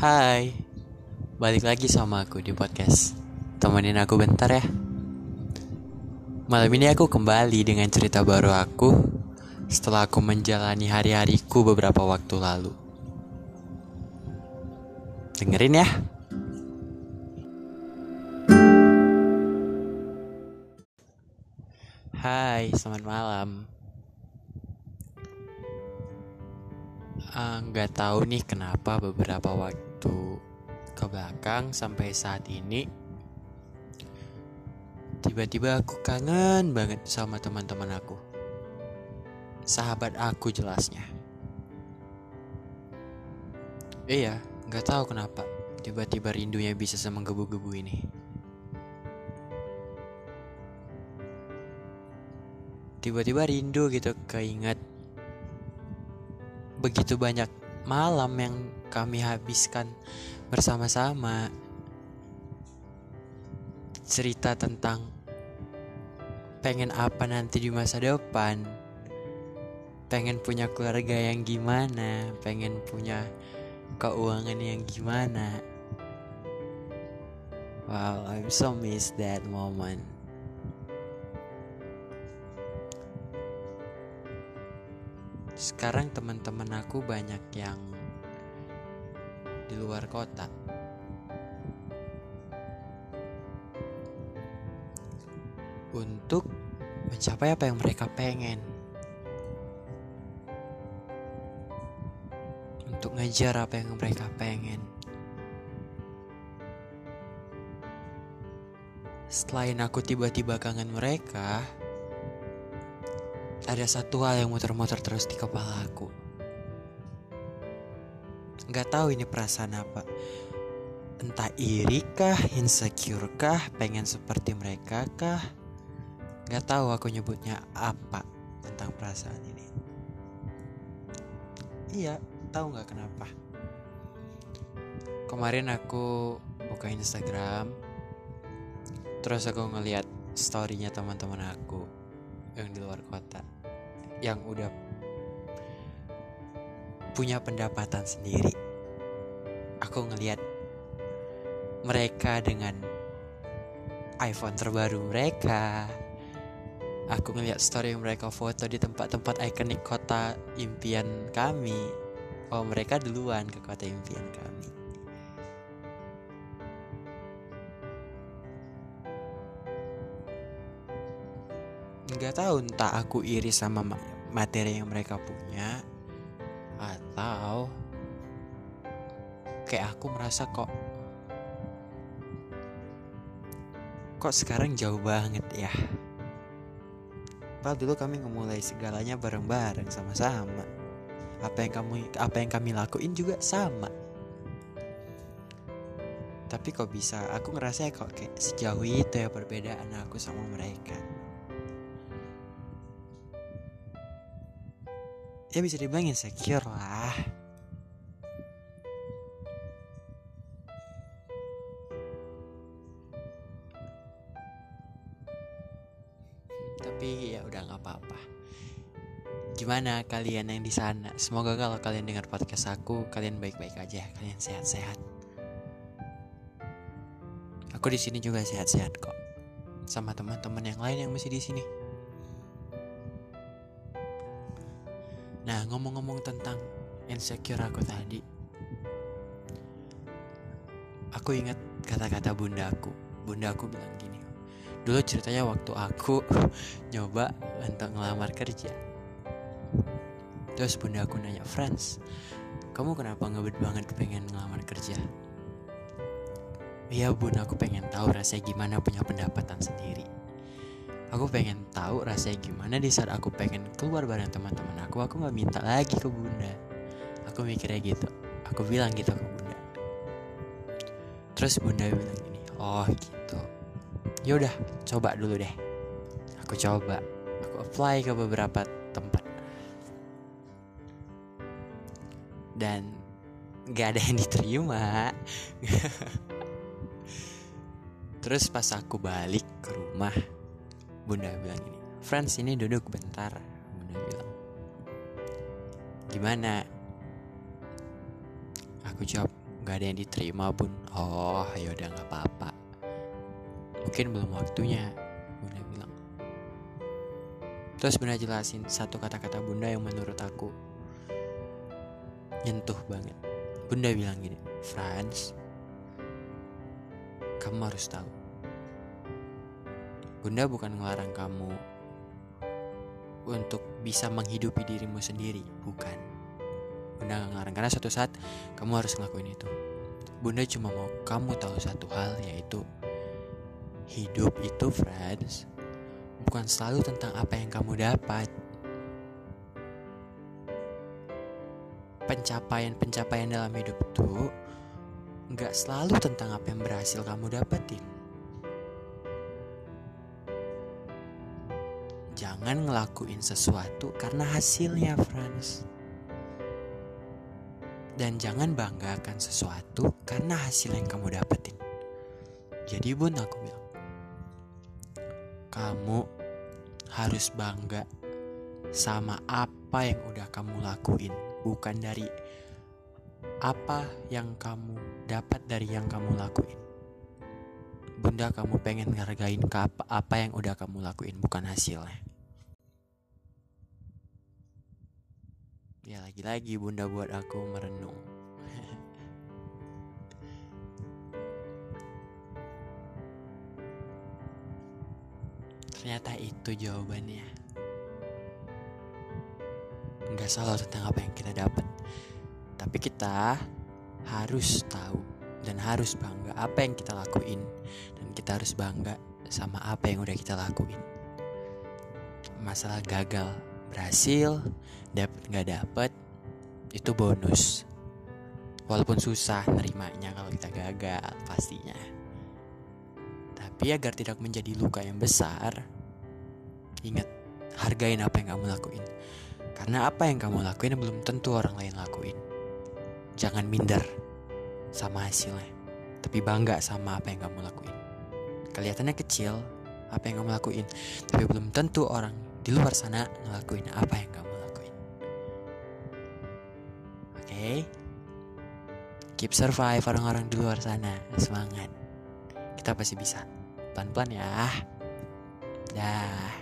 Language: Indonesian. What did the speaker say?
Hai, balik lagi sama aku di podcast. Temenin aku bentar ya. Malam ini aku kembali dengan cerita baru aku setelah aku menjalani hari-hariku beberapa waktu lalu. Dengerin ya. Hai, selamat malam. Ah, nggak tahu nih kenapa beberapa waktu ke belakang sampai saat ini tiba-tiba aku kangen banget sama teman-teman aku. Sahabat aku jelasnya. Iya nggak tahu kenapa tiba-tiba rindunya bisa semenggebu-gebu ini. Tiba-tiba rindu gitu keinget begitu banyak malam yang kami habiskan bersama-sama cerita tentang pengen apa nanti di masa depan pengen punya keluarga yang gimana pengen punya keuangan yang gimana. Wow I'm so miss that moment sekarang teman-teman aku banyak yang di luar kota. Untuk mencapai apa yang mereka pengen. Untuk ngejar apa yang mereka pengen. Selain aku tiba-tiba kangen mereka, ada satu hal yang muter-muter terus di kepala aku. Gak tahu ini perasaan apa. Entah iri kah, insecure kah, pengen seperti mereka kah? Gak tahu aku nyebutnya apa tentang perasaan ini. Iya, tahu nggak kenapa? Kemarin aku buka Instagram, terus aku ngeliat storynya teman-teman aku yang di luar kota yang udah punya pendapatan sendiri. Aku ngelihat mereka dengan iPhone terbaru mereka. Aku ngeliat story mereka foto di tempat-tempat ikonik kota impian kami. Oh, mereka duluan ke kota impian kami. Nggak tahu entah aku iri sama materi yang mereka punya atau kayak aku merasa kok kok sekarang jauh banget ya. Padahal dulu kami ngemulai segalanya bareng-bareng sama-sama. Apa yang kamu apa yang kami lakuin juga sama. Tapi kok bisa? Aku ngerasa kok kayak sejauh itu ya perbedaan aku sama mereka ya bisa dibilang insecure lah. Tapi ya udah nggak apa-apa. Gimana kalian yang di sana? Semoga kalau kalian dengar podcast aku kalian baik-baik aja kalian sehat-sehat. Aku di sini juga sehat-sehat kok. Sama teman-teman yang lain yang masih di sini Nah ngomong-ngomong tentang insecure aku tadi Aku ingat kata-kata bunda aku. Bunda aku bilang gini Dulu ceritanya waktu aku nyoba untuk ngelamar kerja. Terus bunda aku nanya Friends Kamu kenapa ngebet banget pengen ngelamar kerja? Iya bun aku pengen tahu rasanya gimana punya pendapatan sendiri Aku pengen tahu rasanya gimana di saat aku pengen keluar bareng teman-teman aku. Aku nggak minta lagi ke bunda. Aku mikirnya gitu. Aku bilang gitu ke bunda. Terus bunda bilang gini, oh gitu. Ya udah, coba dulu deh. Aku coba. Aku apply ke beberapa tempat. Dan gak ada yang diterima. Terus pas aku balik ke rumah, Bunda bilang gini, Friends ini duduk bentar. Bunda bilang, gimana? Aku jawab, nggak ada yang diterima bun oh ya udah nggak apa-apa mungkin belum waktunya bunda bilang terus bunda jelasin satu kata-kata bunda yang menurut aku nyentuh banget bunda bilang gini Franz kamu harus tahu bunda bukan ngelarang kamu untuk bisa menghidupi dirimu sendiri bukan. Bunda gak ngelarang karena suatu saat kamu harus ngelakuin itu. Bunda cuma mau kamu tahu satu hal yaitu hidup itu friends bukan selalu tentang apa yang kamu dapat. Pencapaian-pencapaian dalam hidup itu nggak selalu tentang apa yang berhasil kamu dapetin jangan ngelakuin sesuatu karena hasilnya, friends. Dan jangan banggakan sesuatu karena hasil yang kamu dapetin. Jadi bun aku bilang, kamu harus bangga sama apa yang udah kamu lakuin, bukan dari apa yang kamu dapat dari yang kamu lakuin. Bunda kamu pengen ngargain apa yang udah kamu lakuin bukan hasilnya. Ya lagi-lagi bunda buat aku merenung. Ternyata itu jawabannya. Gak salah tentang apa yang kita dapat. Tapi kita harus tahu dan harus bangga apa yang kita lakuin. Dan kita harus bangga sama apa yang udah kita lakuin. Masalah gagal berhasil dapat nggak dapet itu bonus. Walaupun susah nerimanya kalau kita gagal pastinya. Tapi agar tidak menjadi luka yang besar ingat hargain apa yang kamu lakuin. Karena apa yang kamu lakuin belum tentu orang lain lakuin. Jangan minder sama hasilnya tapi bangga sama apa yang kamu lakuin. Kelihatannya kecil apa yang kamu lakuin tapi belum tentu orang di luar sana ngelakuin apa yang kamu lakuin. Oke, okay? keep survive orang-orang di luar sana, semangat. Kita pasti bisa. Pelan-pelan ya. Dah.